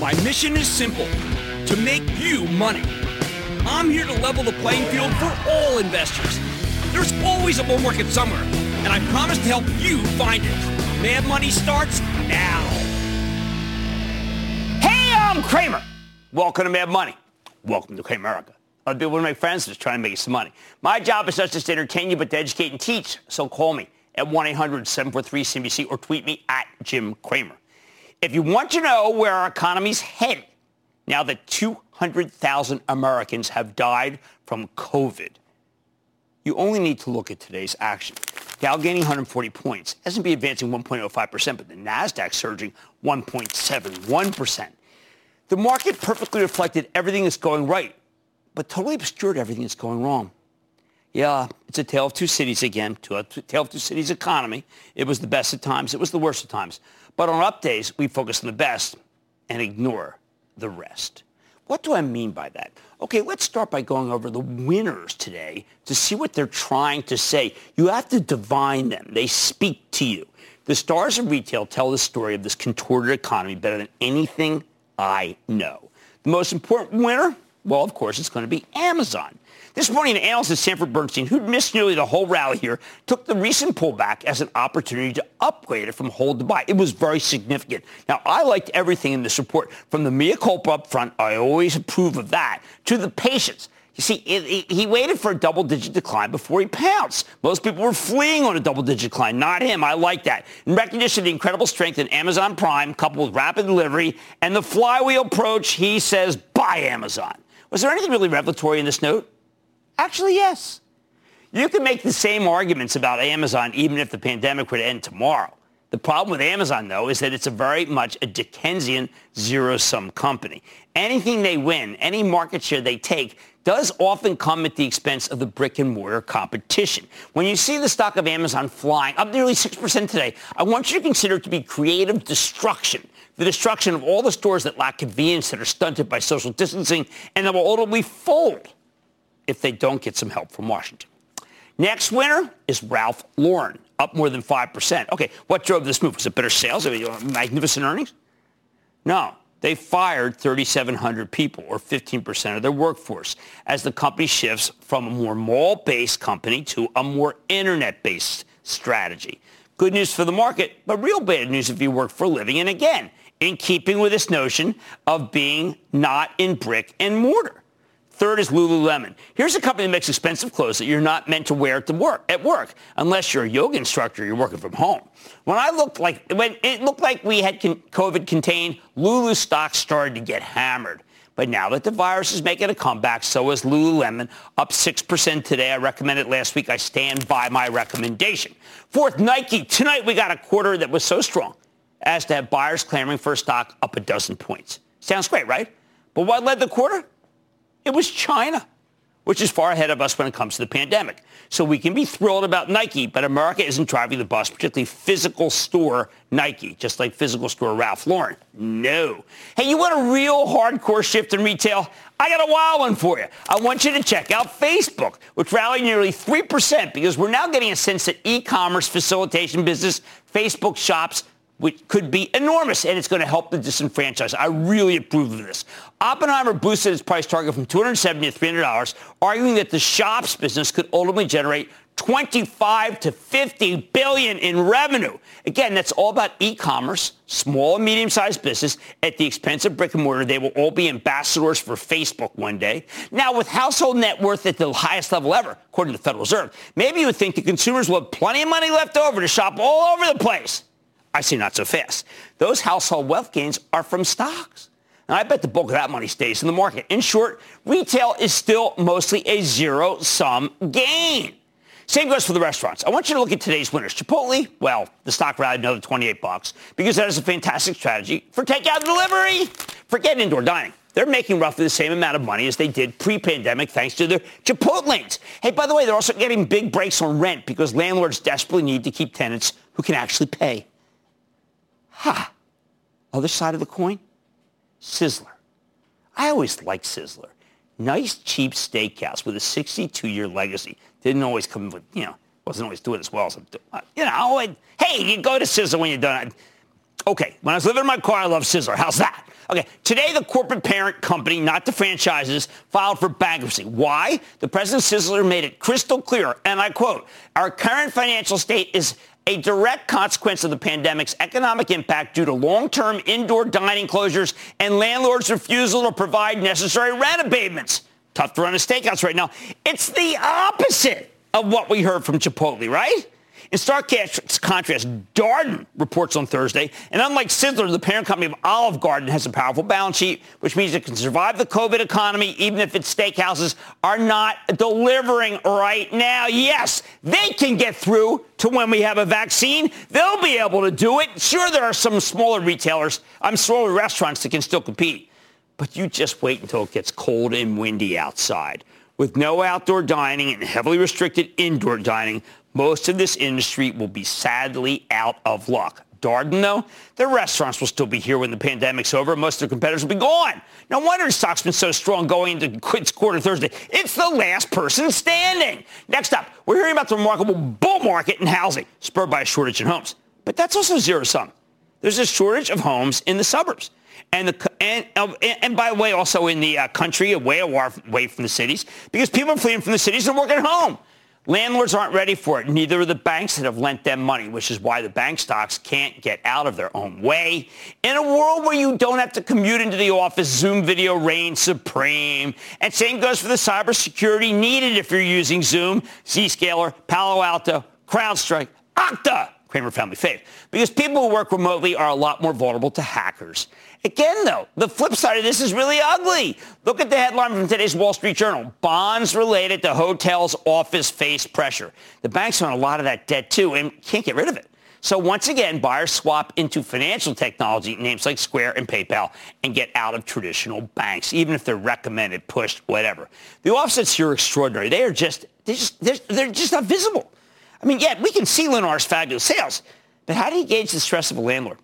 My mission is simple: to make you money. I'm here to level the playing field for all investors. There's always a bull market somewhere, and I promise to help you find it. Mad Money starts now. Hey, I'm Cramer. Welcome to Mad Money. Welcome to. I'll be one of my friends just trying to make some money. My job is not just to entertain you, but to educate and teach. So call me at 1-800-743-CNBC or tweet me at Jim Cramer. If you want to know where our economy's headed, now that 200,000 Americans have died from COVID, you only need to look at today's action. Dow gaining 140 points, S&P advancing 1.05%, but the Nasdaq surging 1.71%. The market perfectly reflected everything that's going right, but totally obscured everything that's going wrong. Yeah, it's a tale of two cities again, a tale of two cities economy. It was the best at times, it was the worst at times. But on up days, we focus on the best and ignore the rest. What do I mean by that? Okay, let's start by going over the winners today to see what they're trying to say. You have to divine them. They speak to you. The stars of retail tell the story of this contorted economy better than anything I know. The most important winner? Well, of course, it's going to be Amazon. This morning, an analyst at Sanford Bernstein, who'd missed nearly the whole rally here, took the recent pullback as an opportunity to upgrade it from hold to buy. It was very significant. Now, I liked everything in this report, from the mea culpa up front, I always approve of that, to the patience. You see, it, it, he waited for a double-digit decline before he pounced. Most people were fleeing on a double-digit decline, not him. I like that. In recognition of the incredible strength in Amazon Prime, coupled with rapid delivery and the flywheel approach, he says, buy Amazon. Was there anything really revelatory in this note? Actually, yes. You can make the same arguments about Amazon even if the pandemic were to end tomorrow. The problem with Amazon, though, is that it's a very much a Dickensian zero-sum company. Anything they win, any market share they take, does often come at the expense of the brick and mortar competition. When you see the stock of Amazon flying up nearly 6% today, I want you to consider it to be creative destruction. The destruction of all the stores that lack convenience, that are stunted by social distancing, and that will ultimately fold if they don't get some help from Washington. Next winner is Ralph Lauren, up more than 5%. Okay, what drove this move? Was it better sales? Magnificent earnings? No. They fired 3,700 people, or 15% of their workforce, as the company shifts from a more mall-based company to a more internet-based strategy. Good news for the market, but real bad news if you work for a living. And again, in keeping with this notion of being not in brick and mortar. Third is Lululemon. Here's a company that makes expensive clothes that you're not meant to wear to work at work, unless you're a yoga instructor. You're working from home. When I looked like when it looked like we had COVID contained, Lulu stocks started to get hammered. But now that the virus is making a comeback, so is Lululemon, up 6% today. I recommended last week. I stand by my recommendation. Fourth, Nike. Tonight we got a quarter that was so strong as to have buyers clamoring for a stock up a dozen points. Sounds great, right? But what led the quarter? It was China, which is far ahead of us when it comes to the pandemic. So we can be thrilled about Nike, but America isn't driving the bus, particularly physical store Nike, just like physical store Ralph Lauren. No. Hey, you want a real hardcore shift in retail? I got a wild one for you. I want you to check out Facebook, which rallied nearly 3% because we're now getting a sense that e-commerce facilitation business, Facebook shops, which could be enormous, and it's going to help the disenfranchised. I really approve of this. Oppenheimer boosted its price target from 270 to $300, arguing that the shops business could ultimately generate 25 to 50 billion in revenue. Again, that's all about e-commerce, small and medium-sized business at the expense of brick and mortar. They will all be ambassadors for Facebook one day. Now, with household net worth at the highest level ever, according to the Federal Reserve, maybe you would think the consumers will have plenty of money left over to shop all over the place. I say not so fast. Those household wealth gains are from stocks. And I bet the bulk of that money stays in the market. In short, retail is still mostly a zero-sum gain. Same goes for the restaurants. I want you to look at today's winners. Chipotle, well, the stock rallied another 28 bucks because that is a fantastic strategy for takeout and delivery. Forget indoor dining. They're making roughly the same amount of money as they did pre-pandemic thanks to their Chipotlanes. Hey, by the way, they're also getting big breaks on rent because landlords desperately need to keep tenants who can actually pay. Ha! Other side of the coin? Sizzler. I always liked Sizzler. Nice, cheap steakhouse with a 62-year legacy. Didn't always come with, you know, wasn't always doing as well as I'm doing. You know, and, hey, you go to Sizzler when you're done. Okay, when I was living in my car, I loved Sizzler. How's that? Okay, today the corporate parent company, not the franchises, filed for bankruptcy. Why? The president Sizzler made it crystal clear, and I quote, our current financial state is a direct consequence of the pandemic's economic impact due to long-term indoor dining closures and landlords' refusal to provide necessary rent abatements. Tough to run a steakhouse right now. It's the opposite of what we heard from Chipotle, right? In stark contrast, Darden reports on Thursday, and unlike Sizzler, the parent company of Olive Garden has a powerful balance sheet, which means it can survive the COVID economy even if its steakhouses are not delivering right now. Yes, they can get through to when we have a vaccine. They'll be able to do it. Sure, there are some smaller retailers, I'm smaller restaurants that can still compete. But you just wait until it gets cold and windy outside. With no outdoor dining and heavily restricted indoor dining, most of this industry will be sadly out of luck. Darden, though, their restaurants will still be here when the pandemic's over. Most of their competitors will be gone. No wonder the stock's been so strong going into quarter Thursday. It's the last person standing. Next up, we're hearing about the remarkable bull market in housing, spurred by a shortage in homes. But that's also zero sum. There's a shortage of homes in the suburbs. And, the, and, and by the way, also in the uh, country, away, away from the cities, because people are fleeing from the cities and working at home. Landlords aren't ready for it. Neither are the banks that have lent them money, which is why the bank stocks can't get out of their own way. In a world where you don't have to commute into the office, Zoom video reigns supreme. And same goes for the cybersecurity needed if you're using Zoom, Zscaler, Palo Alto, CrowdStrike, Okta, Cramer Family Fave. Because people who work remotely are a lot more vulnerable to hackers. Again, though, the flip side of this is really ugly. Look at the headline from today's Wall Street Journal. Bonds related to hotels office face pressure. The banks own a lot of that debt, too, and can't get rid of it. So once again, buyers swap into financial technology, names like Square and PayPal, and get out of traditional banks, even if they're recommended, pushed, whatever. The offsets here are extraordinary. They are just, they're just, they're, they're just not visible. I mean, yeah, we can see Lennar's fabulous sales, but how do you gauge the stress of a landlord?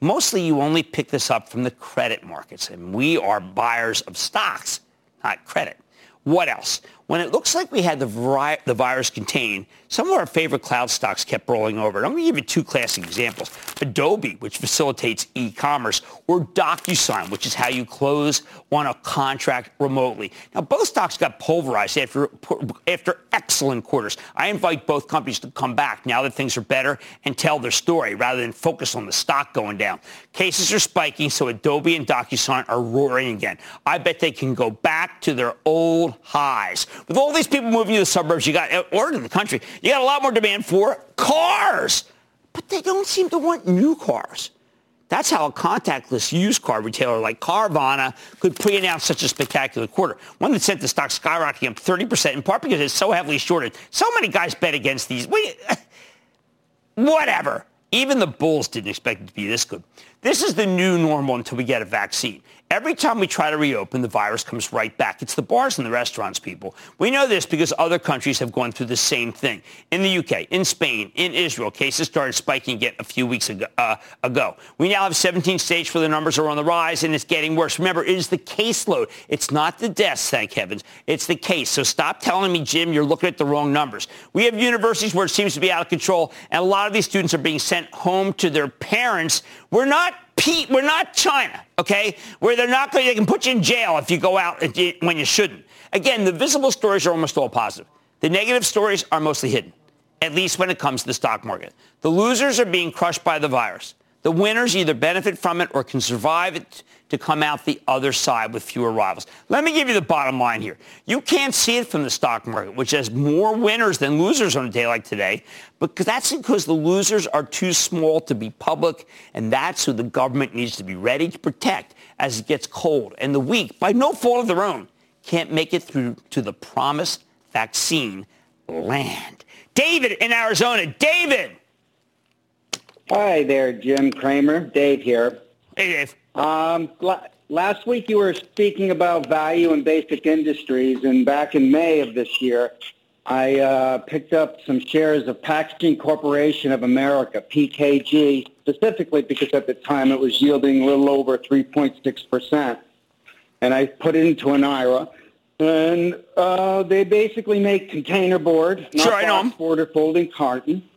Mostly you only pick this up from the credit markets, and we are buyers of stocks, not credit. What else? When it looks like we had the, the virus contained, some of our favorite cloud stocks kept rolling over. I'm going to give you two classic examples. Adobe, which facilitates e-commerce, or DocuSign, which is how you close on a contract remotely. Now, both stocks got pulverized after, after excellent quarters. I invite both companies to come back now that things are better and tell their story rather than focus on the stock going down. Cases are spiking, so Adobe and DocuSign are roaring again. I bet they can go back to their old highs. With all these people moving to the suburbs, you got, uh, or to the country, you got a lot more demand for cars. But they don't seem to want new cars. That's how a contactless used car retailer like Carvana could pre-announce such a spectacular quarter. One that sent the stock skyrocketing up 30% in part because it's so heavily shorted. So many guys bet against these. We, Whatever. Even the bulls didn't expect it to be this good. This is the new normal until we get a vaccine. Every time we try to reopen, the virus comes right back. It's the bars and the restaurants, people. We know this because other countries have gone through the same thing. In the UK, in Spain, in Israel, cases started spiking again a few weeks ago, uh, ago. We now have 17 states where the numbers are on the rise, and it's getting worse. Remember, it is the caseload. It's not the deaths, thank heavens. It's the case. So stop telling me, Jim, you're looking at the wrong numbers. We have universities where it seems to be out of control, and a lot of these students are being sent home to their parents. We're not Pete, we're not China, okay? Where they're not going, they can put you in jail if you go out when you shouldn't. Again, the visible stories are almost all positive. The negative stories are mostly hidden, at least when it comes to the stock market. The losers are being crushed by the virus. The winners either benefit from it or can survive it to come out the other side with fewer rivals. Let me give you the bottom line here. You can't see it from the stock market, which has more winners than losers on a day like today, but that's because the losers are too small to be public, and that's who the government needs to be ready to protect as it gets cold. And the weak, by no fault of their own, can't make it through to the promised vaccine land. David in Arizona. David. Hi there, Jim Cramer. Dave here. Hey, Dave. Um, last week you were speaking about value in basic industries, and back in May of this year, I uh, picked up some shares of Packaging Corporation of America, PKG, specifically because at the time it was yielding a little over 3.6%. And I put it into an IRA. And uh, they basically make container board, not sure, board or folding carton.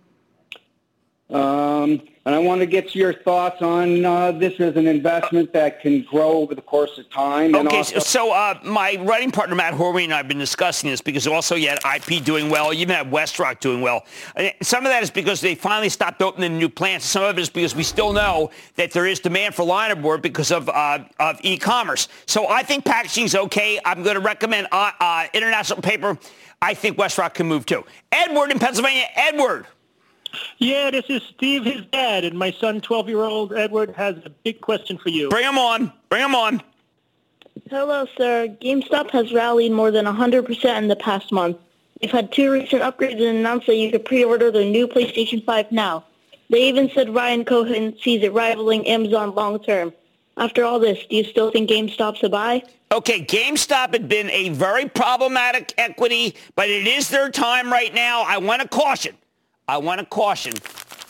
Um, and I want to get your thoughts on uh, this as an investment that can grow over the course of time. Okay, also- so uh, my writing partner Matt Horan and I have been discussing this because also you had IP doing well, you even had WestRock doing well. Some of that is because they finally stopped opening new plants. Some of it is because we still know that there is demand for linerboard because of uh, of e-commerce. So I think packaging is okay. I'm going to recommend uh, uh, International Paper. I think WestRock can move too. Edward in Pennsylvania. Edward. Yeah, this is Steve, his dad, and my son, 12-year-old Edward, has a big question for you. Bring him on. Bring him on. Hello, sir. GameStop has rallied more than 100% in the past month. They've had two recent upgrades and announced that you could pre-order their new PlayStation 5 now. They even said Ryan Cohen sees it rivaling Amazon long term. After all this, do you still think GameStop's a buy? Okay, GameStop had been a very problematic equity, but it is their time right now. I want to caution. I want to caution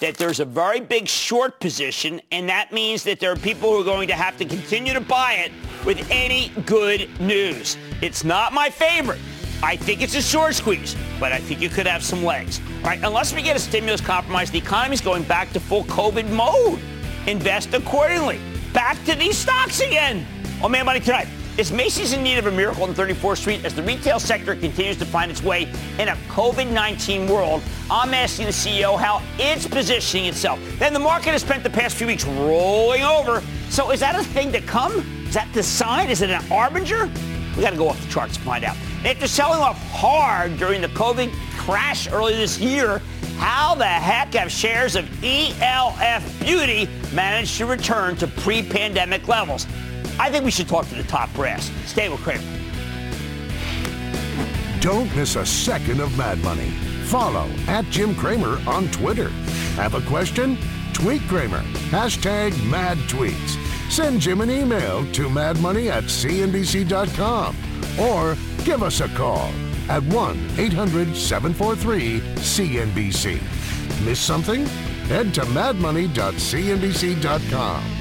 that there's a very big short position, and that means that there are people who are going to have to continue to buy it with any good news. It's not my favorite. I think it's a short squeeze, but I think you could have some legs. All right, unless we get a stimulus compromise, the economy's going back to full COVID mode. Invest accordingly. Back to these stocks again. Oh man, Money tonight. Is Macy's in need of a miracle on 34th Street as the retail sector continues to find its way in a COVID-19 world? I'm asking the CEO how it's positioning itself. Then the market has spent the past few weeks rolling over. So is that a thing to come? Is that the sign? Is it an arbinger? We got to go off the charts to find out. After selling off hard during the COVID crash early this year, how the heck have shares of ELF Beauty managed to return to pre-pandemic levels? I think we should talk to the top brass. Stay with Cramer. Don't miss a second of Mad Money. Follow at Jim Cramer on Twitter. Have a question? Tweet Cramer. Hashtag mad tweets. Send Jim an email to madmoney at cnbc.com or give us a call at 1 800 743 CNBC. Miss something? Head to madmoney.cnbc.com.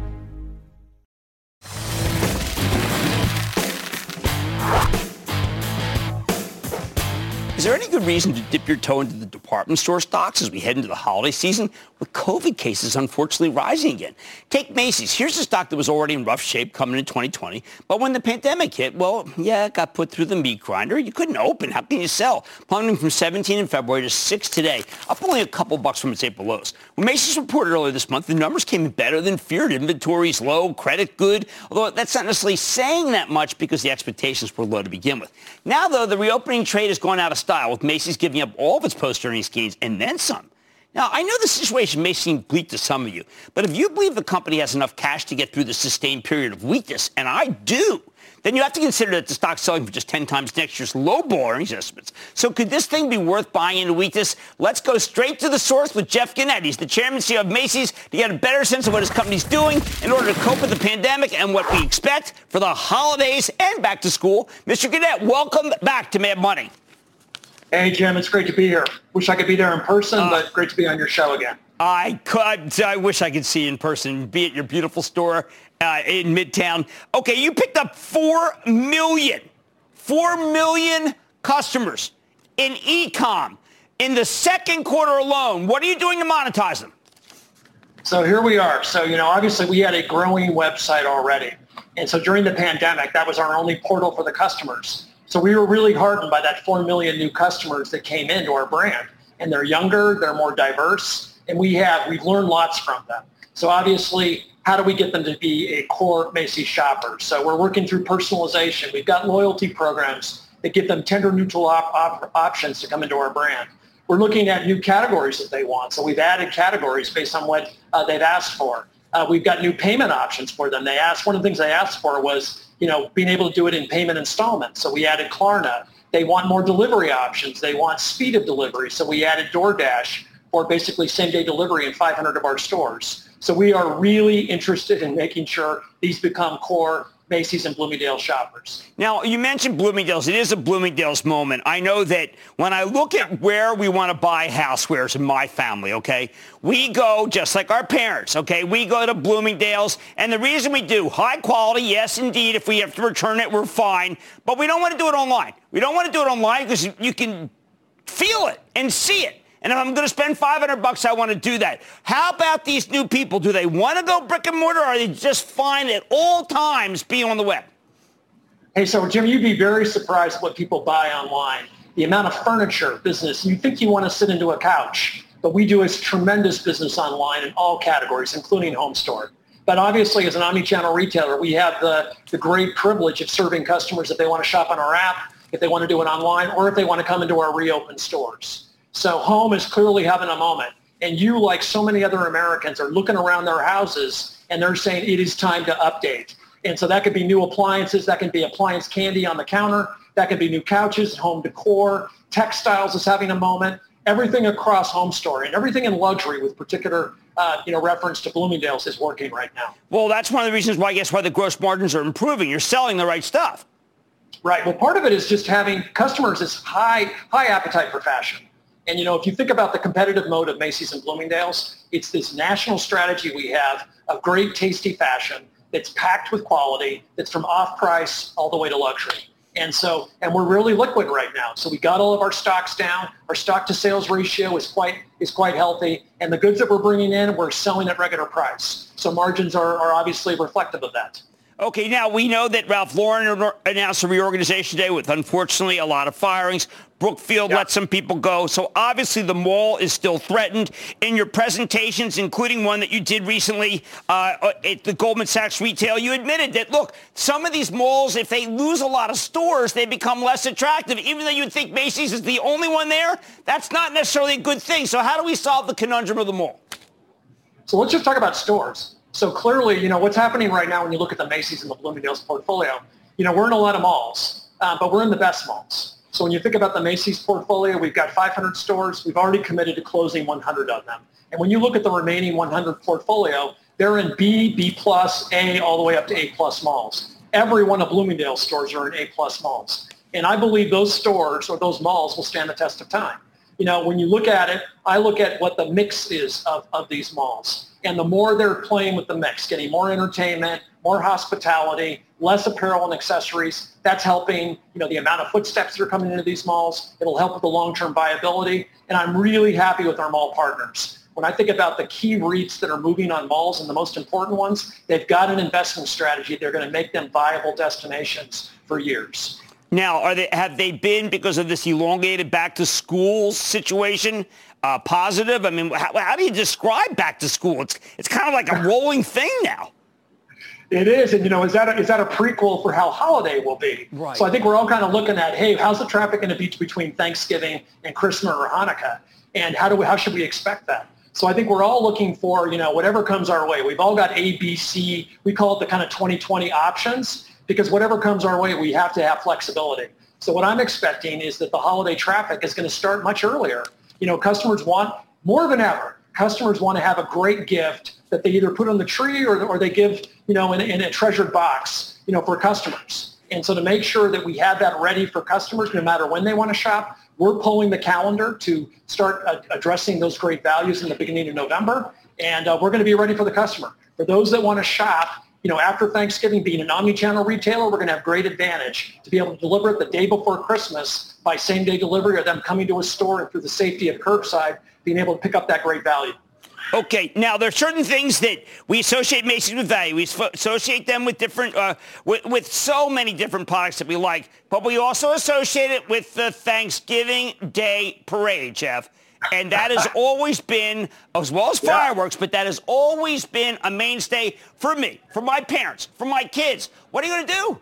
Is there any good reason to dip your toe into the department store stocks as we head into the holiday season with COVID cases unfortunately rising again? Take Macy's. Here's a stock that was already in rough shape coming in 2020, but when the pandemic hit, well, yeah, it got put through the meat grinder. You couldn't open. How can you sell? Plummeting from 17 in February to 6 today, up only a couple bucks from its April lows. When Macy's reported earlier this month, the numbers came in better than feared. Inventories low, credit good, although that's not necessarily saying that much because the expectations were low to begin with. Now, though, the reopening trade has gone out of style, with Macy's giving up all of its post-earnings gains and then some. Now, I know the situation may seem bleak to some of you, but if you believe the company has enough cash to get through the sustained period of weakness, and I do, then you have to consider that the stock's selling for just 10 times next year's lowball earnings estimates. So could this thing be worth buying into weakness? Let's go straight to the source with Jeff Gennette. He's the chairman and CEO of Macy's to get a better sense of what his company's doing in order to cope with the pandemic and what we expect for the holidays and back to school. Mr. Gennette, welcome back to Mad Money. Hey, Jim, it's great to be here. Wish I could be there in person, uh, but great to be on your show again. I could. I wish I could see you in person. Be at your beautiful store uh, in Midtown. Okay, you picked up four million, four million customers in ecom in the second quarter alone. What are you doing to monetize them? So here we are. So you know, obviously we had a growing website already, and so during the pandemic, that was our only portal for the customers. So we were really heartened by that 4 million new customers that came into our brand. And they're younger, they're more diverse, and we have, we've learned lots from them. So obviously, how do we get them to be a core Macy's shopper? So we're working through personalization. We've got loyalty programs that give them tender neutral op- op- options to come into our brand. We're looking at new categories that they want. So we've added categories based on what uh, they've asked for. Uh, we've got new payment options for them. They asked, one of the things they asked for was, you know, being able to do it in payment installments. So we added Klarna. They want more delivery options. They want speed of delivery. So we added DoorDash for basically same day delivery in 500 of our stores. So we are really interested in making sure these become core Macy's and Bloomingdale's shoppers. Now, you mentioned Bloomingdale's. It is a Bloomingdale's moment. I know that when I look at where we want to buy housewares in my family, okay, we go just like our parents, okay? We go to Bloomingdale's, and the reason we do, high quality, yes, indeed. If we have to return it, we're fine. But we don't want to do it online. We don't want to do it online because you can feel it and see it. And if I'm going to spend 500 bucks, I want to do that. How about these new people? Do they want to go brick and mortar or are they just fine at all times being on the web? Hey, so Jim, you'd be very surprised what people buy online. The amount of furniture business. You think you want to sit into a couch, but we do a tremendous business online in all categories, including home store. But obviously, as an omni-channel retailer, we have the, the great privilege of serving customers if they want to shop on our app, if they want to do it online, or if they want to come into our reopened stores. So home is clearly having a moment. And you, like so many other Americans, are looking around their houses and they're saying it is time to update. And so that could be new appliances. That can be appliance candy on the counter. That could be new couches, home decor. Textiles is having a moment. Everything across home store and everything in luxury with particular uh, you know, reference to Bloomingdale's is working right now. Well, that's one of the reasons why I guess why the gross margins are improving. You're selling the right stuff. Right. Well, part of it is just having customers is high high appetite for fashion. And you know, if you think about the competitive mode of Macy's and Bloomingdale's, it's this national strategy we have of great tasty fashion that's packed with quality, that's from off price all the way to luxury. And so, and we're really liquid right now. So we got all of our stocks down. Our stock to sales ratio is quite is quite healthy. And the goods that we're bringing in, we're selling at regular price. So margins are, are obviously reflective of that. Okay, now we know that Ralph Lauren announced a reorganization today with, unfortunately, a lot of firings. Brookfield let some people go. So obviously the mall is still threatened. In your presentations, including one that you did recently uh, uh, at the Goldman Sachs retail, you admitted that, look, some of these malls, if they lose a lot of stores, they become less attractive. Even though you'd think Macy's is the only one there, that's not necessarily a good thing. So how do we solve the conundrum of the mall? So let's just talk about stores. So clearly, you know, what's happening right now when you look at the Macy's and the Bloomingdale's portfolio, you know, we're in a lot of malls, uh, but we're in the best malls. So when you think about the Macy's portfolio, we've got 500 stores. We've already committed to closing 100 of them. And when you look at the remaining 100 portfolio, they're in B, B plus, A, all the way up to A plus malls. Every one of Bloomingdale's stores are in A plus malls. And I believe those stores or those malls will stand the test of time. You know, when you look at it, I look at what the mix is of, of these malls. And the more they're playing with the mix, getting more entertainment, more hospitality, less apparel and accessories, that's helping, you know, the amount of footsteps that are coming into these malls. It'll help with the long-term viability. And I'm really happy with our mall partners. When I think about the key REITs that are moving on malls and the most important ones, they've got an investment strategy. They're going to make them viable destinations for years. Now, are they, have they been, because of this elongated back to school situation, uh, positive? I mean, how, how, do you describe back to school? It's, it's kind of like a rolling thing now. It is, and you know, is that a, is that a prequel for how holiday will be? Right. So I think we're all kind of looking at, hey, how's the traffic going to be between Thanksgiving and Christmas or Hanukkah, and how do we, how should we expect that? So I think we're all looking for, you know, whatever comes our way. We've all got A, B, C. We call it the kind of 2020 options because whatever comes our way, we have to have flexibility. So what I'm expecting is that the holiday traffic is going to start much earlier. You know, customers want more than ever. Customers want to have a great gift that they either put on the tree or, or they give, you know, in, in a treasured box, you know, for customers. And so to make sure that we have that ready for customers, no matter when they want to shop, we're pulling the calendar to start uh, addressing those great values in the beginning of November. And uh, we're going to be ready for the customer. For those that want to shop, you know, after Thanksgiving, being an omni-channel retailer, we're going to have great advantage to be able to deliver it the day before Christmas by same-day delivery or them coming to a store and through the safety of curbside, being able to pick up that great value. Okay, now there are certain things that we associate Macy's with value. We associate them with different, uh, with, with so many different products that we like, but we also associate it with the Thanksgiving Day Parade, Jeff. And that has always been, as well as fireworks, but that has always been a mainstay for me, for my parents, for my kids. What are you going to do?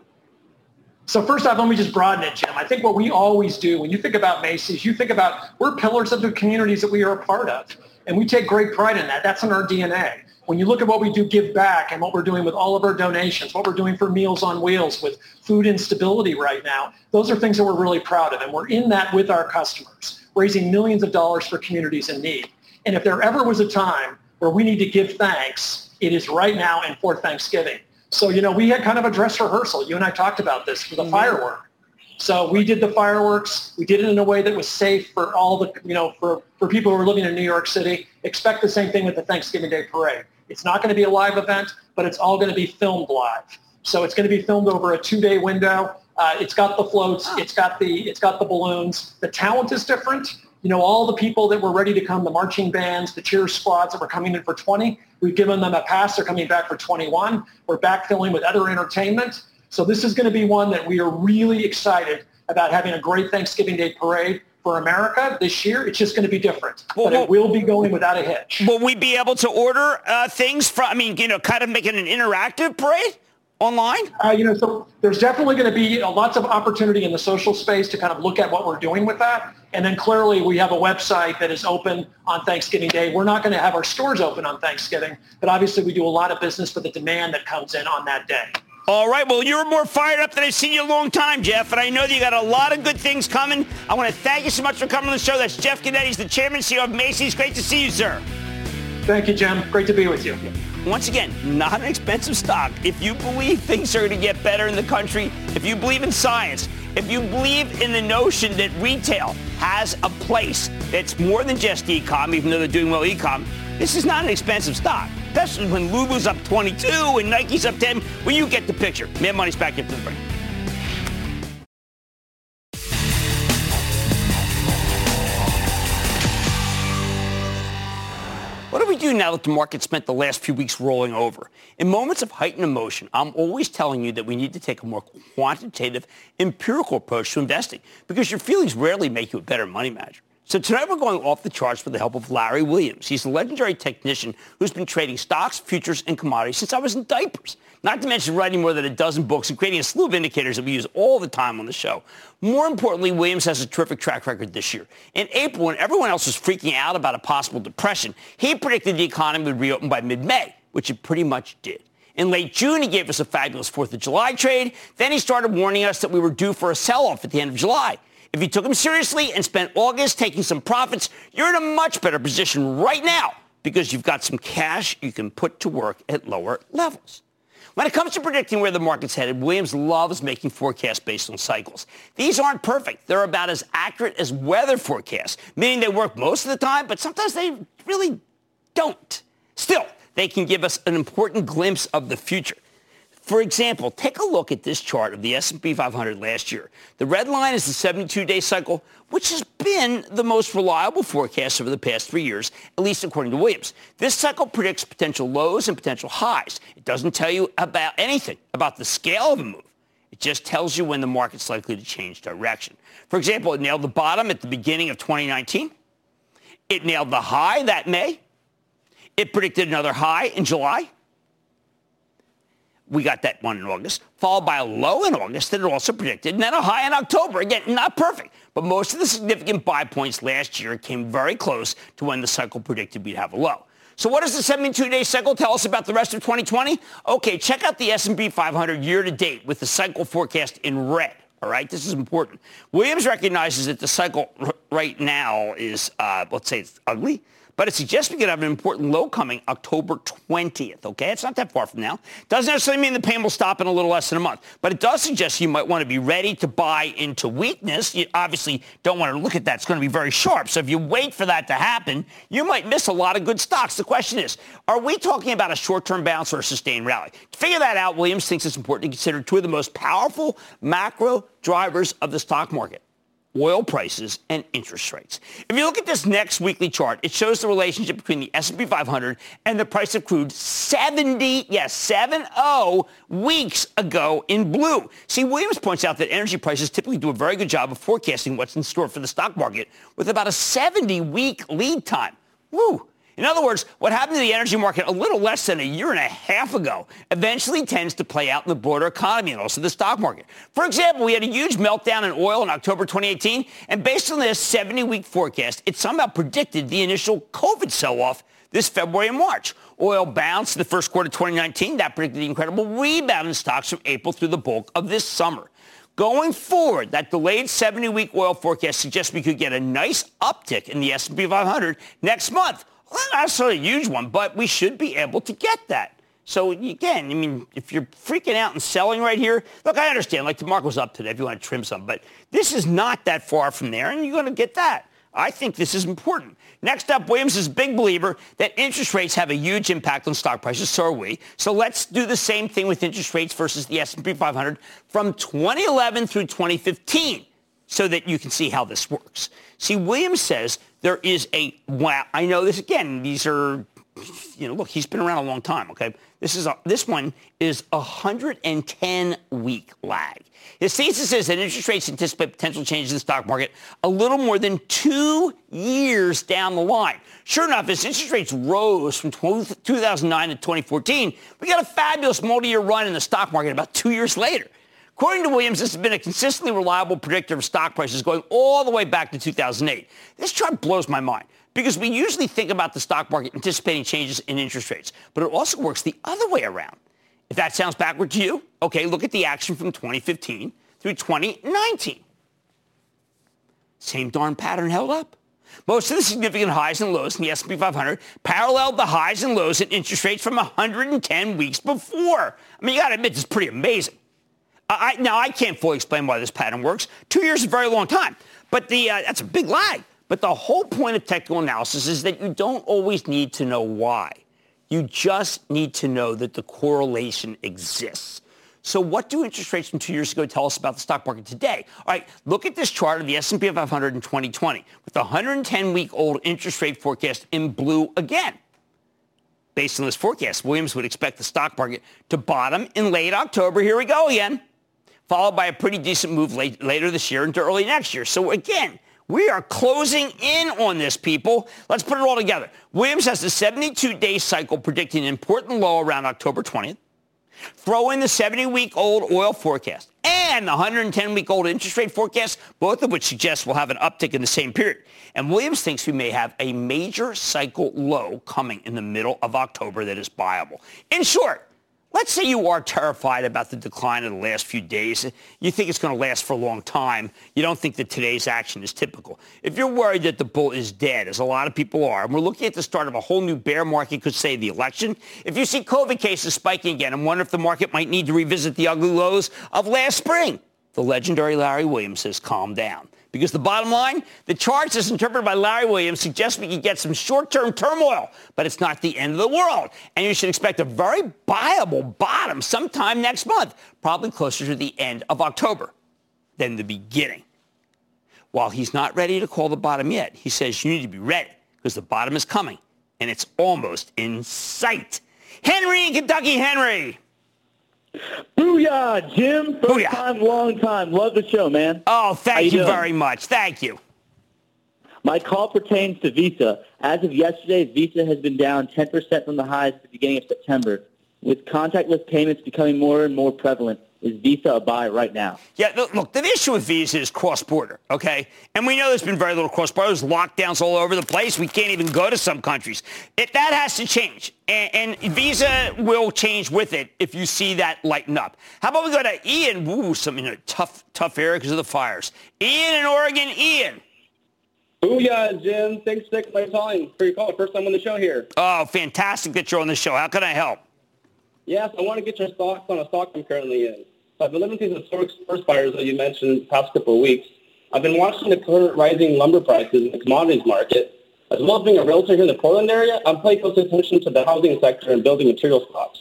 So first off, let me just broaden it, Jim. I think what we always do when you think about Macy's, you think about we're pillars of the communities that we are a part of. And we take great pride in that. That's in our DNA. When you look at what we do give back and what we're doing with all of our donations, what we're doing for Meals on Wheels with food instability right now, those are things that we're really proud of. And we're in that with our customers, raising millions of dollars for communities in need. And if there ever was a time where we need to give thanks, it is right now and for Thanksgiving. So, you know, we had kind of a dress rehearsal. You and I talked about this for the mm-hmm. firework. So we did the fireworks. We did it in a way that was safe for all the, you know, for, for people who are living in New York City. Expect the same thing with the Thanksgiving Day Parade. It's not going to be a live event, but it's all going to be filmed live. So it's going to be filmed over a two-day window. Uh, it's got the floats. Oh. It's got the it's got the balloons. The talent is different. You know, all the people that were ready to come, the marching bands, the cheer squads that were coming in for 20, we've given them a pass. They're coming back for 21. We're backfilling with other entertainment. So this is going to be one that we are really excited about having a great Thanksgiving Day parade for America this year. It's just going to be different, well, but it will be going without a hitch. Will we be able to order uh, things from? I mean, you know, kind of making an interactive parade online? Uh, you know, so there's definitely going to be uh, lots of opportunity in the social space to kind of look at what we're doing with that. And then clearly we have a website that is open on Thanksgiving Day. We're not going to have our stores open on Thanksgiving, but obviously we do a lot of business for the demand that comes in on that day. All right. Well, you're more fired up than I've seen you in a long time, Jeff. And I know that you got a lot of good things coming. I want to thank you so much for coming on the show. That's Jeff Gennette. He's the chairman and CEO of Macy's. Great to see you, sir. Thank you, Jim. Great to be with you. Once again, not an expensive stock. If you believe things are going to get better in the country, if you believe in science, if you believe in the notion that retail has a place that's more than just e-com, even though they're doing well e-com, this is not an expensive stock especially when Lulu's up 22 and Nike's up 10. Well, you get the picture. Man, Money's back after the break. Do now that the market spent the last few weeks rolling over? In moments of heightened emotion, I'm always telling you that we need to take a more quantitative, empirical approach to investing because your feelings rarely make you a better money manager. So tonight we're going off the charts with the help of Larry Williams. He's a legendary technician who's been trading stocks, futures, and commodities since I was in diapers. Not to mention writing more than a dozen books and creating a slew of indicators that we use all the time on the show. More importantly, Williams has a terrific track record this year. In April, when everyone else was freaking out about a possible depression, he predicted the economy would reopen by mid-May, which it pretty much did. In late June, he gave us a fabulous 4th of July trade. Then he started warning us that we were due for a sell-off at the end of July. If you took them seriously and spent August taking some profits, you're in a much better position right now because you've got some cash you can put to work at lower levels. When it comes to predicting where the market's headed, Williams loves making forecasts based on cycles. These aren't perfect. They're about as accurate as weather forecasts, meaning they work most of the time, but sometimes they really don't. Still, they can give us an important glimpse of the future. For example, take a look at this chart of the S&P 500 last year. The red line is the 72-day cycle, which has been the most reliable forecast over the past three years, at least according to Williams. This cycle predicts potential lows and potential highs. It doesn't tell you about anything about the scale of a move. It just tells you when the market's likely to change direction. For example, it nailed the bottom at the beginning of 2019. It nailed the high that May. It predicted another high in July we got that one in August, followed by a low in August that it also predicted, and then a high in October. Again, not perfect, but most of the significant buy points last year came very close to when the cycle predicted we'd have a low. So what does the 72-day cycle tell us about the rest of 2020? Okay, check out the S&P 500 year to date with the cycle forecast in red. All right, this is important. Williams recognizes that the cycle right now is, uh, let's say, it's ugly but it suggests we could have an important low coming October 20th, okay? It's not that far from now. Doesn't necessarily mean the pain will stop in a little less than a month, but it does suggest you might want to be ready to buy into weakness. You obviously don't want to look at that. It's going to be very sharp. So if you wait for that to happen, you might miss a lot of good stocks. The question is, are we talking about a short-term bounce or a sustained rally? To figure that out, Williams thinks it's important to consider two of the most powerful macro drivers of the stock market. Oil prices, and interest rates. If you look at this next weekly chart, it shows the relationship between the S&P 500 and the price of crude 70, yes, 70 weeks ago in blue. See, Williams points out that energy prices typically do a very good job of forecasting what's in store for the stock market with about a 70-week lead time. Woo! In other words, what happened to the energy market a little less than a year and a half ago eventually tends to play out in the broader economy and also the stock market. For example, we had a huge meltdown in oil in October 2018, and based on this 70-week forecast, it somehow predicted the initial COVID sell-off this February and March. Oil bounced in the first quarter of 2019. That predicted the incredible rebound in stocks from April through the bulk of this summer. Going forward, that delayed 70-week oil forecast suggests we could get a nice uptick in the S&P 500 next month well, not necessarily a huge one, but we should be able to get that. So again, I mean, if you're freaking out and selling right here, look, I understand. Like the market was up today if you want to trim some, but this is not that far from there, and you're going to get that. I think this is important. Next up, Williams is a big believer that interest rates have a huge impact on stock prices. So are we. So let's do the same thing with interest rates versus the S&P 500 from 2011 through 2015 so that you can see how this works. See, Williams says there is a, wow, I know this again, these are, you know, look, he's been around a long time, okay? This is a, this one is a 110 week lag. His thesis is that interest rates anticipate potential changes in the stock market a little more than two years down the line. Sure enough, as interest rates rose from 2009 to 2014, we got a fabulous multi-year run in the stock market about two years later. According to Williams, this has been a consistently reliable predictor of stock prices going all the way back to 2008. This chart blows my mind because we usually think about the stock market anticipating changes in interest rates, but it also works the other way around. If that sounds backward to you, okay, look at the action from 2015 through 2019. Same darn pattern held up. Most of the significant highs and lows in the S&P 500 paralleled the highs and lows in interest rates from 110 weeks before. I mean, you got to admit, this is pretty amazing. I, now, I can't fully explain why this pattern works. Two years is a very long time, but the, uh, that's a big lag. But the whole point of technical analysis is that you don't always need to know why. You just need to know that the correlation exists. So what do interest rates from two years ago tell us about the stock market today? All right, look at this chart of the S&P 500 in 2020 with the 110-week-old interest rate forecast in blue again. Based on this forecast, Williams would expect the stock market to bottom in late October. Here we go again followed by a pretty decent move late, later this year into early next year. So again, we are closing in on this, people. Let's put it all together. Williams has the 72-day cycle predicting an important low around October 20th. Throw in the 70-week-old oil forecast and the 110-week-old interest rate forecast, both of which suggest we'll have an uptick in the same period. And Williams thinks we may have a major cycle low coming in the middle of October that is buyable. In short, Let's say you are terrified about the decline of the last few days. You think it's going to last for a long time. You don't think that today's action is typical. If you're worried that the bull is dead, as a lot of people are, and we're looking at the start of a whole new bear market, could say the election, if you see COVID cases spiking again and wonder if the market might need to revisit the ugly lows of last spring, the legendary Larry Williams says calm down. Because the bottom line, the charts as interpreted by Larry Williams suggest we could get some short-term turmoil, but it's not the end of the world. And you should expect a very buyable bottom sometime next month, probably closer to the end of October than the beginning. While he's not ready to call the bottom yet, he says you need to be ready because the bottom is coming and it's almost in sight. Henry in Kentucky, Henry. Booyah, Jim. First Booyah. time, long time. Love the show, man. Oh, thank you you, very much. Thank you. My call pertains to Visa. As of yesterday, Visa has been down 10% from the highs at the beginning of September. With contactless payments becoming more and more prevalent, is Visa a buy right now? Yeah, look, look, the issue with Visa is cross-border, okay? And we know there's been very little cross-border. There's lockdowns all over the place. We can't even go to some countries. It, that has to change. And, and Visa will change with it if you see that lighten up. How about we go to Ian? Ooh, some you know, tough, tough area because of the fires. Ian in Oregon. Ian. Booyah, Jim. Thanks for taking my time for your call. First time on the show here. Oh, fantastic that you're on the show. How can I help? Yes, I want to get your thoughts on a stock I'm currently in. I've been living through the historic forest fires that you mentioned the past couple of weeks. I've been watching the current rising lumber prices in the commodities market. As well as being a realtor here in the Portland area, I'm paying close attention to the housing sector and building material stocks.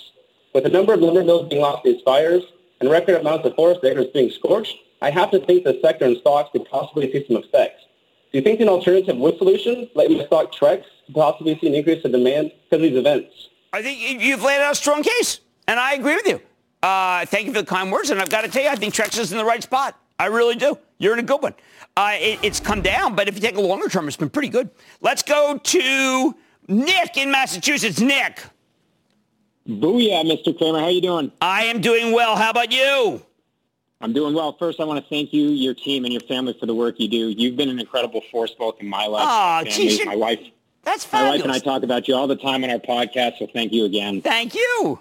With the number of lumber mills being lost to these fires and record amounts of forest acres being scorched, I have to think the sector and stocks could possibly see some effects. Do you think an alternative wood solution, like my stock Trex, could possibly see an increase in demand because of these events? I think you've laid out a strong case, and I agree with you. Uh, thank you for the kind words, and I've got to tell you, I think Trex is in the right spot. I really do. You're in a good one. Uh, it, it's come down, but if you take a longer term, it's been pretty good. Let's go to Nick in Massachusetts. Nick. Booyah, Mr. Cramer. How you doing? I am doing well. How about you? I'm doing well. First, I want to thank you, your team, and your family for the work you do. You've been an incredible force both in my life oh, and geez, my wife. That's fabulous. My wife and I talk about you all the time on our podcast, so thank you again. Thank you.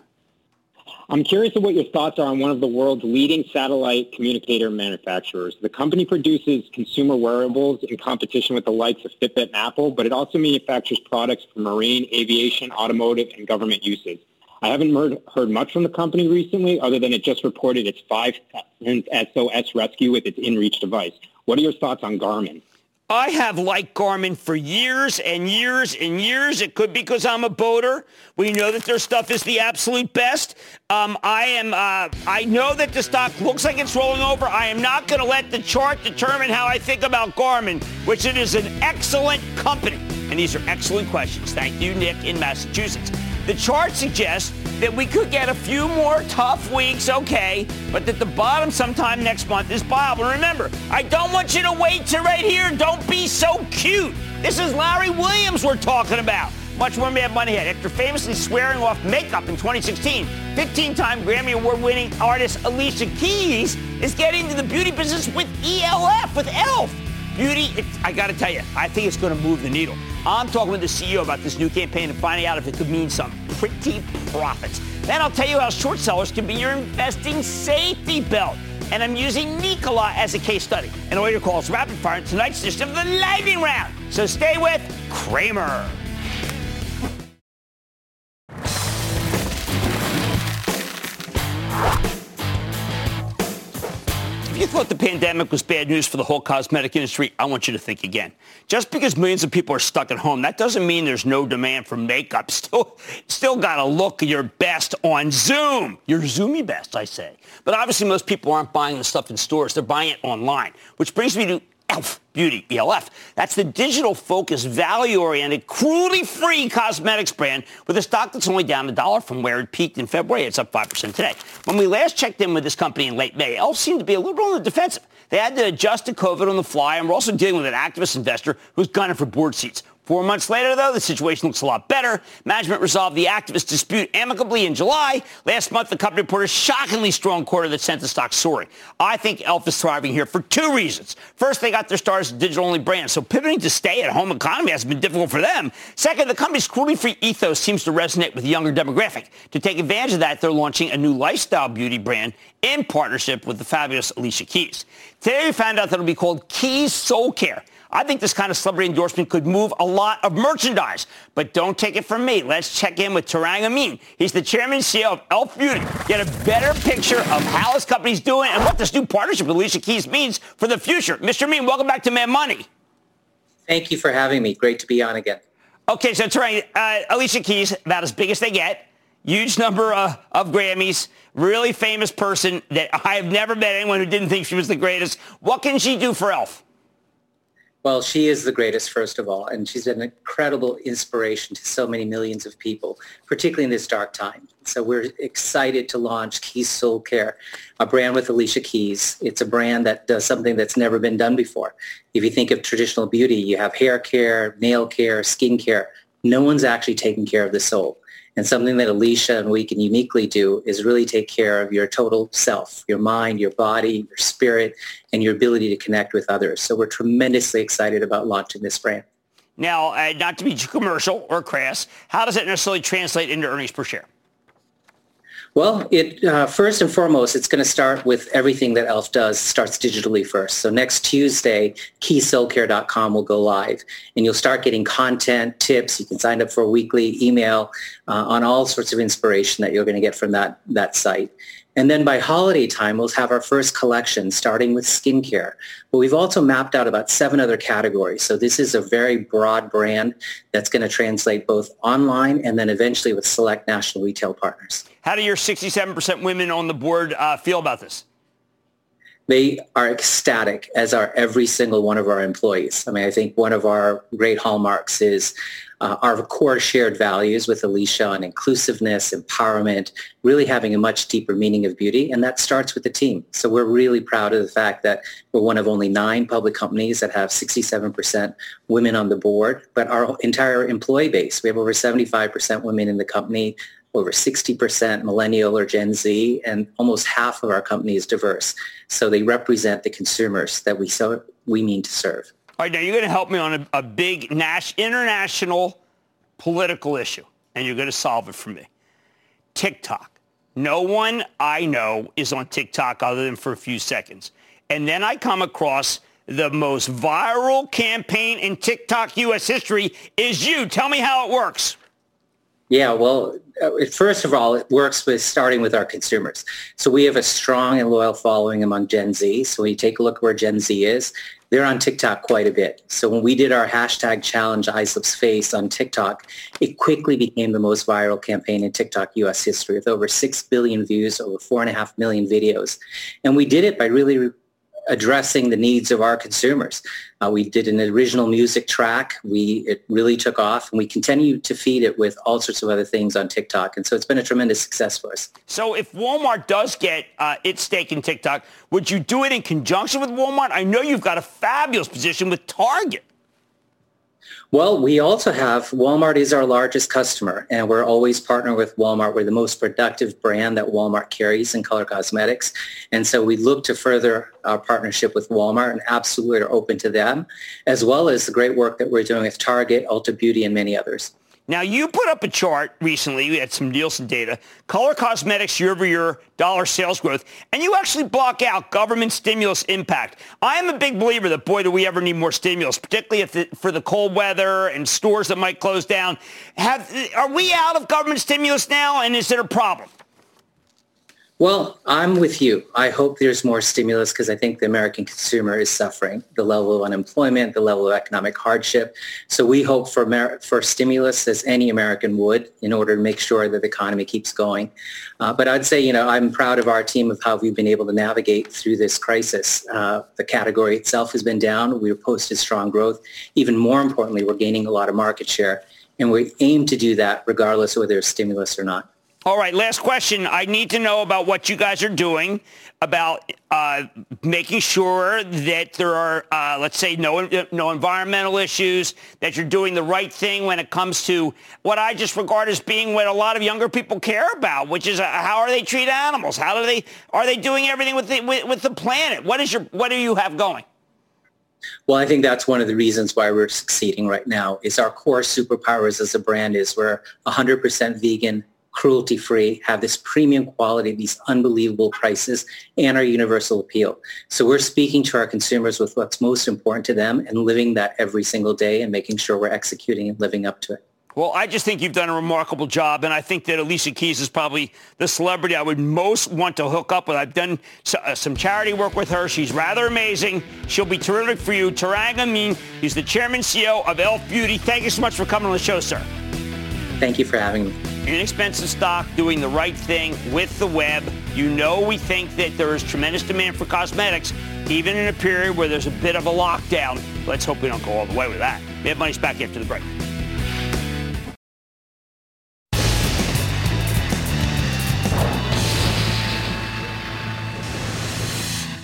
I'm curious of what your thoughts are on one of the world's leading satellite communicator manufacturers. The company produces consumer wearables in competition with the likes of Fitbit and Apple, but it also manufactures products for marine, aviation, automotive, and government uses. I haven't heard, heard much from the company recently other than it just reported its 5,000th uh, SOS rescue with its InReach device. What are your thoughts on Garmin? I have liked Garmin for years and years and years. It could be because I'm a boater. We know that their stuff is the absolute best. Um, I am. Uh, I know that the stock looks like it's rolling over. I am not going to let the chart determine how I think about Garmin, which it is an excellent company. And these are excellent questions. Thank you, Nick in Massachusetts. The chart suggests that we could get a few more tough weeks, okay, but that the bottom sometime next month is viable. remember, I don't want you to wait to right here. Don't be so cute. This is Larry Williams we're talking about. Much more Mad Money Head. After famously swearing off makeup in 2016, 15-time Grammy Award-winning artist Alicia Keys is getting into the beauty business with ELF, with ELF. Beauty, I got to tell you, I think it's going to move the needle. I'm talking with the CEO about this new campaign and finding out if it could mean some pretty profits. Then I'll tell you how short sellers can be your investing safety belt. And I'm using Nikola as a case study. And all your calls rapid fire in tonight's edition of the Lightning Round. So stay with Cramer. Thought the pandemic was bad news for the whole cosmetic industry, I want you to think again. Just because millions of people are stuck at home, that doesn't mean there's no demand for makeup. Still, still got to look your best on Zoom. Your Zoomy best, I say. But obviously, most people aren't buying the stuff in stores. They're buying it online, which brings me to ELF Beauty, ELF. That's the digital focused, value oriented, cruelty free cosmetics brand with a stock that's only down a dollar from where it peaked in February. It's up 5% today. When we last checked in with this company in late May, ELF seemed to be a little on the defensive. They had to adjust to COVID on the fly, and we're also dealing with an activist investor who's gunning for board seats. Four months later, though, the situation looks a lot better. Management resolved the activist dispute amicably in July. Last month, the company reported a shockingly strong quarter that sent the stock soaring. I think ELF is thriving here for two reasons. First, they got their stars digital-only brand, so pivoting to stay-at-home economy has been difficult for them. Second, the company's cruelty-free ethos seems to resonate with the younger demographic. To take advantage of that, they're launching a new lifestyle beauty brand in partnership with the fabulous Alicia Keys. Today, we found out that it'll be called Keys Soul Care. I think this kind of celebrity endorsement could move a lot of merchandise. But don't take it from me. Let's check in with Tarang Amin. He's the chairman and CEO of Elf Beauty. Get a better picture of how his company's doing and what this new partnership with Alicia Keys means for the future. Mr. Amin, welcome back to Mad Money. Thank you for having me. Great to be on again. Okay, so Tarang, uh, Alicia Keys, about as big as they get. Huge number uh, of Grammys. Really famous person that I have never met anyone who didn't think she was the greatest. What can she do for Elf? Well, she is the greatest, first of all, and she's an incredible inspiration to so many millions of people, particularly in this dark time. So we're excited to launch Keys Soul Care, a brand with Alicia Keys. It's a brand that does something that's never been done before. If you think of traditional beauty, you have hair care, nail care, skin care. No one's actually taking care of the soul. And something that Alicia and we can uniquely do is really take care of your total self, your mind, your body, your spirit, and your ability to connect with others. So we're tremendously excited about launching this brand. Now, uh, not to be commercial or crass, how does it necessarily translate into earnings per share? Well, it uh, first and foremost, it's going to start with everything that Elf does starts digitally first. So next Tuesday, keysoulcare.com will go live, and you'll start getting content, tips. You can sign up for a weekly email uh, on all sorts of inspiration that you're going to get from that that site. And then by holiday time, we'll have our first collection starting with skincare. But we've also mapped out about seven other categories. So this is a very broad brand that's going to translate both online and then eventually with select national retail partners. How do your 67% women on the board uh, feel about this? they are ecstatic, as are every single one of our employees. I mean, I think one of our great hallmarks is uh, our core shared values with Alicia on inclusiveness, empowerment, really having a much deeper meaning of beauty. And that starts with the team. So we're really proud of the fact that we're one of only nine public companies that have 67% women on the board, but our entire employee base, we have over 75% women in the company, over 60% millennial or Gen Z, and almost half of our company is diverse. So they represent the consumers that we so we mean to serve. All right, now you're going to help me on a, a big nas- international political issue, and you're going to solve it for me. TikTok. No one I know is on TikTok other than for a few seconds. And then I come across the most viral campaign in TikTok U.S. history is you. Tell me how it works. Yeah, well, uh, first of all, it works with starting with our consumers. So we have a strong and loyal following among Gen Z. So when you take a look where Gen Z is, they're on TikTok quite a bit. So when we did our hashtag challenge Eyes Lips Face on TikTok, it quickly became the most viral campaign in TikTok US history with over 6 billion views, over 4.5 million videos. And we did it by really addressing the needs of our consumers. Uh, we did an original music track. We it really took off, and we continue to feed it with all sorts of other things on TikTok. And so it's been a tremendous success for us. So if Walmart does get uh, its stake in TikTok, would you do it in conjunction with Walmart? I know you've got a fabulous position with Target. Well, we also have Walmart is our largest customer, and we're always partnering with Walmart. We're the most productive brand that Walmart carries in color cosmetics. And so we look to further our partnership with Walmart and absolutely are open to them, as well as the great work that we're doing with Target, Ulta Beauty, and many others. Now, you put up a chart recently. We had some Nielsen data, color cosmetics year-over-year dollar sales growth, and you actually block out government stimulus impact. I am a big believer that, boy, do we ever need more stimulus, particularly for the cold weather and stores that might close down. Have, are we out of government stimulus now, and is it a problem? Well, I'm with you. I hope there's more stimulus because I think the American consumer is suffering the level of unemployment, the level of economic hardship. So we hope for Amer- for stimulus as any American would in order to make sure that the economy keeps going. Uh, but I'd say, you know, I'm proud of our team of how we've been able to navigate through this crisis. Uh, the category itself has been down. We've posted strong growth. Even more importantly, we're gaining a lot of market share. And we aim to do that regardless of whether there's stimulus or not. All right, last question. I need to know about what you guys are doing about uh, making sure that there are, uh, let's say, no, no environmental issues, that you're doing the right thing when it comes to what I just regard as being what a lot of younger people care about, which is uh, how are they treat animals? How do they, are they doing everything with the, with, with the planet? What is your, what do you have going? Well, I think that's one of the reasons why we're succeeding right now is our core superpowers as a brand is we're 100% vegan, cruelty-free, have this premium quality, these unbelievable prices, and our universal appeal. So we're speaking to our consumers with what's most important to them and living that every single day and making sure we're executing and living up to it. Well, I just think you've done a remarkable job, and I think that Alicia Keys is probably the celebrity I would most want to hook up with. I've done uh, some charity work with her. She's rather amazing. She'll be terrific for you. Tarang Amin, he's the chairman CEO of Elf Beauty. Thank you so much for coming on the show, sir. Thank you for having me inexpensive stock, doing the right thing with the web. You know we think that there is tremendous demand for cosmetics, even in a period where there's a bit of a lockdown. Let's hope we don't go all the way with that. Mad Money's back after the break.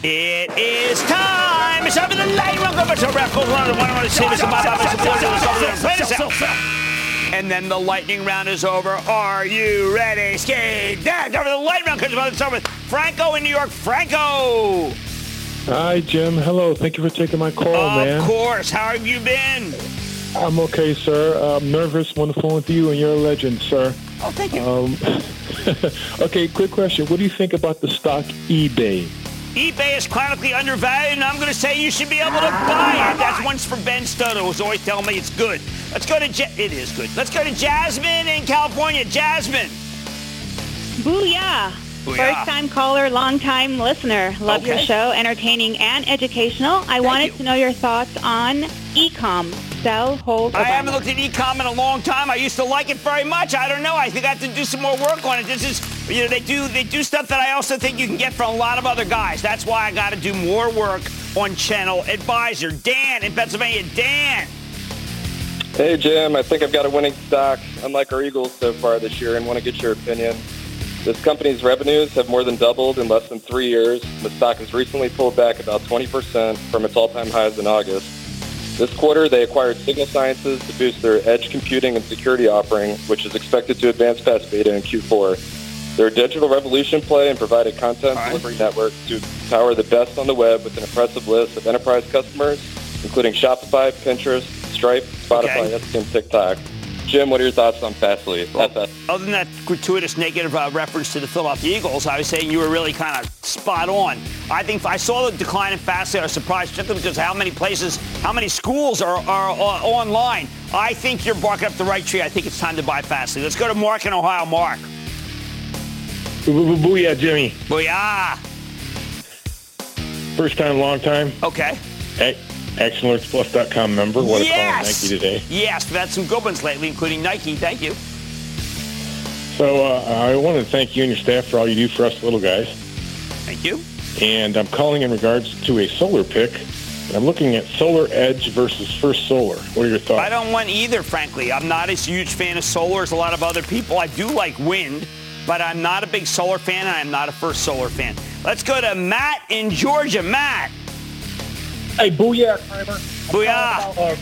It is time. It's time for the light round. I want to say this about and then the lightning round is over. Are you ready? Skate down. Over the lightning round about to start with Franco in New York. Franco. Hi, Jim. Hello. Thank you for taking my call, of man. Of course. How have you been? I'm okay, sir. I'm nervous the phone with you, and you're a legend, sir. Oh, thank you. Um, okay, quick question. What do you think about the stock eBay? eBay is chronically undervalued, and I'm going to say you should be able to buy it. That's once for Ben Studd, who's always telling me it's good. Let's go to ja- it is good. Let's go to Jasmine in California. Jasmine. Booyah. Booyah. First time caller, long time listener. Love your show, entertaining and educational. I wanted to know your thoughts on ecom. Sell, hold, I haven't looked at e-com in a long time. I used to like it very much. I don't know. I think I have to do some more work on it. This is, you know, they do they do stuff that I also think you can get from a lot of other guys. That's why I got to do more work on Channel Advisor. Dan in Pennsylvania. Dan. Hey, Jim. I think I've got a winning stock, unlike our Eagles so far this year, and want to get your opinion. This company's revenues have more than doubled in less than three years. The stock has recently pulled back about 20% from its all-time highs in August. This quarter, they acquired Signal Sciences to boost their edge computing and security offering, which is expected to advance past beta in Q4. They're a digital revolution play and provide a content delivery network to power the best on the web with an impressive list of enterprise customers, including Shopify, Pinterest, Stripe, Spotify, Etsy, and TikTok. Jim, what are your thoughts on Fastly? FS? Other than that gratuitous negative uh, reference to the Philadelphia Eagles, I was saying you were really kind of spot on. I think I saw the decline in Fastly. I was surprised simply because how many places, how many schools are, are, uh, online. I think you're barking up the right tree. I think it's time to buy Fastly. Let's go to Mark in Ohio. Mark. Booyah, Jimmy. Booyah. First time, long time. Okay. Hey, ActionAlertsPlus.com member. What a call on yes. Nike today. Yes, we've had some good ones lately, including Nike. Thank you. So uh, I want to thank you and your staff for all you do for us little guys. Thank you. And I'm calling in regards to a solar pick. And I'm looking at Solar Edge versus First Solar. What are your thoughts? I don't want either, frankly. I'm not as huge fan of solar as a lot of other people. I do like wind, but I'm not a big solar fan, and I'm not a first solar fan. Let's go to Matt in Georgia. Matt. Hey, booyah, Cramer. Booyah. I'm calling about, uh,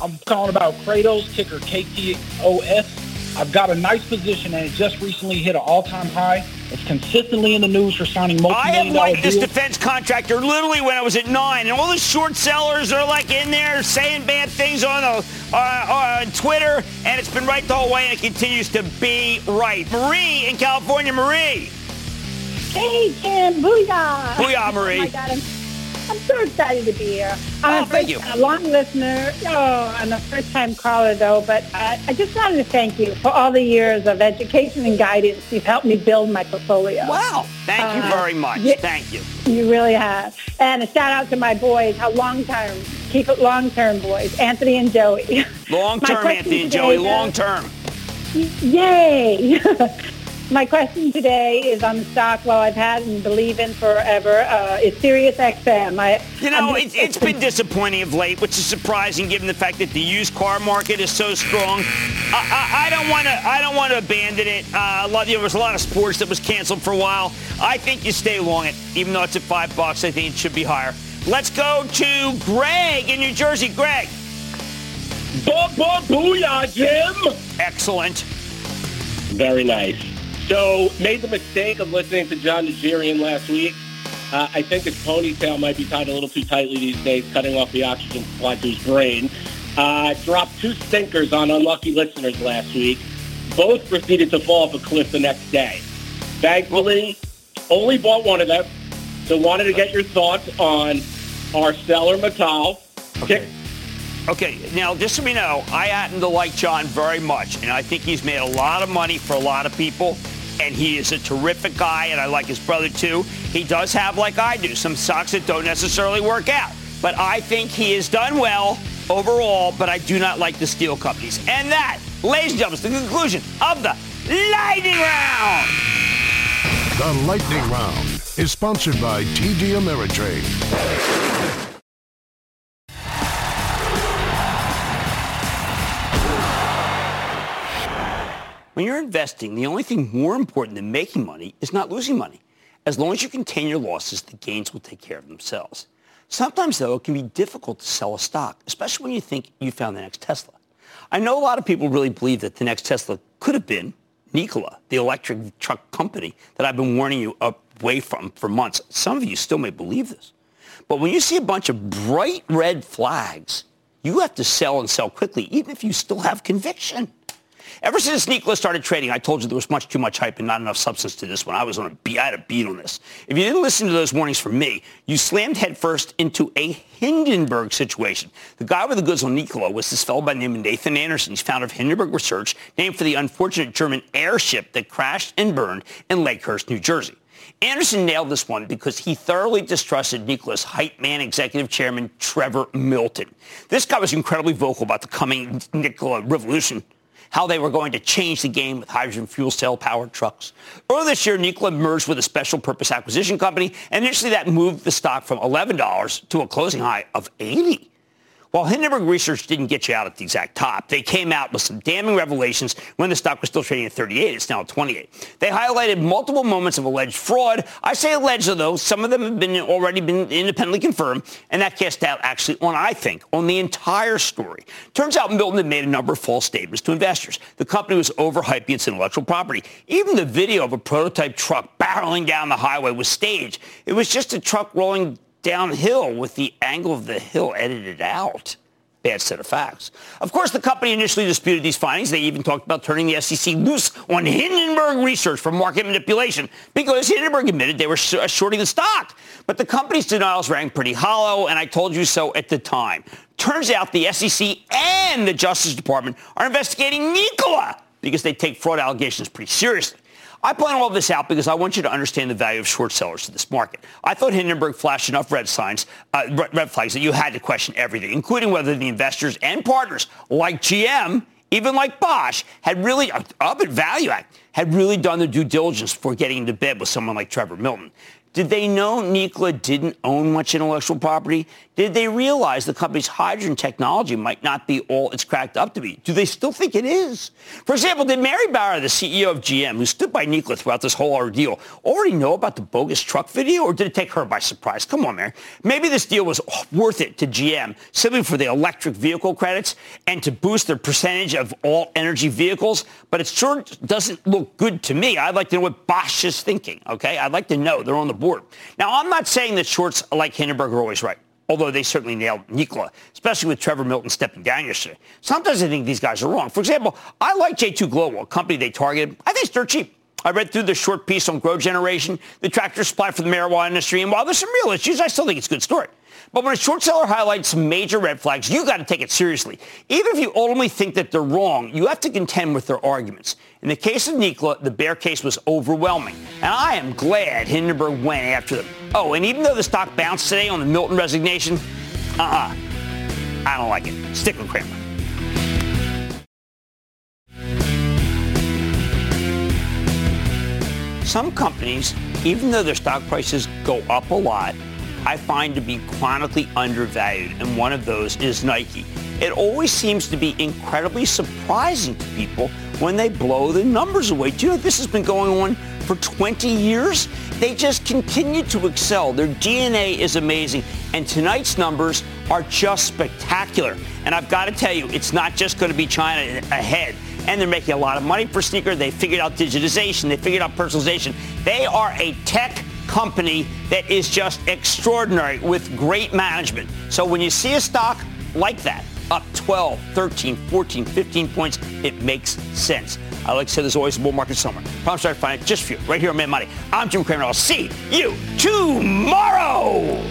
I'm calling about Kratos, ticker KTOS. I've got a nice position, and it just recently hit an all-time high. It's consistently in the news for signing I multi-million have liked this deals. defense contractor literally when I was at nine, and all the short sellers are like in there saying bad things on the, uh, on Twitter, and it's been right the whole way, and it continues to be right. Marie in California, Marie. Hey, Jim. Booyah. Booyah, Marie. Oh, my God. I'm, so excited to be here. I'm Oh, a, thank first, you. a long listener. Oh, I'm a first-time caller, though, but I, I just wanted to thank you for all the years of education and guidance. You've helped me build my portfolio. Wow. Thank you Uh, very much. Thank you. You really have. And a shout out to my boys, how long term, keep it long term, boys, Anthony and Joey. Long-term, Anthony and Joey, long term. Yay! My question today is on the stock. Well, I've had and believe in forever. Uh, it's Sirius XM. I, You know, I'm it's, it's been disappointing of late, which is surprising given the fact that the used car market is so strong. I, I, I don't want to. I don't want to abandon it. Uh, a lot, you know, there was a lot of sports that was canceled for a while. I think you stay long it, even though it's at five bucks. I think it should be higher. Let's go to Greg in New Jersey. Greg. Booyah, Jim! Excellent. Very nice. So, made the mistake of listening to Jon Najarian last week. Uh, I think his ponytail might be tied a little too tightly these days, cutting off the oxygen supply to his brain. Uh, dropped two stinkers on unlucky listeners last week. Both proceeded to fall off a cliff the next day. Thankfully, only bought one of them. So wanted to get your thoughts on our seller Metal. Okay. Okay, now just so we know, I happen to like John very much, and I think he's made a lot of money for a lot of people, and he is a terrific guy, and I like his brother too. He does have, like I do, some socks that don't necessarily work out, but I think he has done well overall, but I do not like the steel companies. And that, ladies and gentlemen, is the conclusion of the Lightning Round. The Lightning Round is sponsored by TD Ameritrade. When you're investing, the only thing more important than making money is not losing money. As long as you contain your losses, the gains will take care of themselves. Sometimes, though, it can be difficult to sell a stock, especially when you think you found the next Tesla. I know a lot of people really believe that the next Tesla could have been Nikola, the electric truck company that I've been warning you away from for months. Some of you still may believe this. But when you see a bunch of bright red flags, you have to sell and sell quickly, even if you still have conviction. Ever since Nikola started trading, I told you there was much too much hype and not enough substance to this one. I was on a beat. I had a beat on this. If you didn't listen to those warnings from me, you slammed headfirst into a Hindenburg situation. The guy with the goods on Nikola was this fellow by the name of Nathan Anderson. He's founder of Hindenburg Research, named for the unfortunate German airship that crashed and burned in Lakehurst, New Jersey. Anderson nailed this one because he thoroughly distrusted Nikola's hype man executive chairman Trevor Milton. This guy was incredibly vocal about the coming Nikola revolution how they were going to change the game with hydrogen fuel cell powered trucks. Earlier this year, Nikola merged with a special purpose acquisition company, and initially that moved the stock from $11 to a closing high of 80. While Hindenburg Research didn't get you out at the exact top, they came out with some damning revelations when the stock was still trading at 38. It's now at 28. They highlighted multiple moments of alleged fraud. I say alleged, though. Some of them have been already been independently confirmed, and that cast doubt actually on, I think, on the entire story. Turns out Milton had made a number of false statements to investors. The company was overhyping its intellectual property. Even the video of a prototype truck barreling down the highway was staged. It was just a truck rolling downhill with the angle of the hill edited out. Bad set of facts. Of course, the company initially disputed these findings. They even talked about turning the SEC loose on Hindenburg research for market manipulation because Hindenburg admitted they were uh, shorting the stock. But the company's denials rang pretty hollow, and I told you so at the time. Turns out the SEC and the Justice Department are investigating Nikola because they take fraud allegations pretty seriously. I point all this out because I want you to understand the value of short sellers to this market. I thought Hindenburg flashed enough red signs, uh, red flags that you had to question everything, including whether the investors and partners like GM, even like Bosch, had really, uh, up at Value Act, had really done the due diligence before getting into bed with someone like Trevor Milton. Did they know Nikola didn't own much intellectual property? Did they realize the company's hydrogen technology might not be all it's cracked up to be? Do they still think it is? For example, did Mary Barra, the CEO of GM, who stood by Nikola throughout this whole ordeal, already know about the bogus truck video, or did it take her by surprise? Come on, Mary. Maybe this deal was worth it to GM simply for the electric vehicle credits and to boost their percentage of all energy vehicles, but it sure doesn't look good to me. I'd like to know what Bosch is thinking, okay? I'd like to know. They're on the board. Now, I'm not saying that shorts like Hindenburg are always right although they certainly nailed Nikola, especially with Trevor Milton stepping down yesterday. Sometimes I think these guys are wrong. For example, I like J2 Global, a company they targeted. I think it's dirt cheap. I read through the short piece on GrowGeneration, the tractor supply for the marijuana industry, and while there's some real issues, I still think it's a good story. But when a short seller highlights major red flags, you got to take it seriously. Even if you ultimately think that they're wrong, you have to contend with their arguments. In the case of Nikola, the bear case was overwhelming, and I am glad Hindenburg went after them. Oh, and even though the stock bounced today on the Milton resignation, uh-uh, I don't like it. Stick with Cramer. Some companies, even though their stock prices go up a lot, I find to be chronically undervalued, and one of those is Nike. It always seems to be incredibly surprising to people when they blow the numbers away. Do you know this has been going on for 20 years? They just continue to excel. Their DNA is amazing, and tonight's numbers are just spectacular. And I've got to tell you, it's not just going to be China ahead and they're making a lot of money for sneaker. They figured out digitization. They figured out personalization. They are a tech company that is just extraordinary with great management. So when you see a stock like that, up 12, 13, 14, 15 points, it makes sense. I like to say there's always a bull market somewhere. Promise to find just for you, right here on Mad Money. I'm Jim Cramer. I'll see you tomorrow.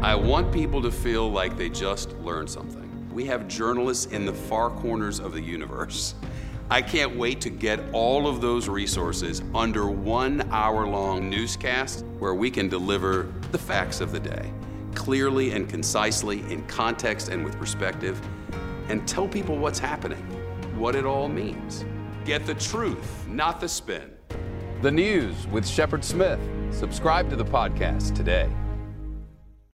I want people to feel like they just learned something. We have journalists in the far corners of the universe I can't wait to get all of those resources under one hour long newscast where we can deliver the facts of the day clearly and concisely, in context and with perspective, and tell people what's happening, what it all means. Get the truth, not the spin. The News with Shepard Smith. Subscribe to the podcast today.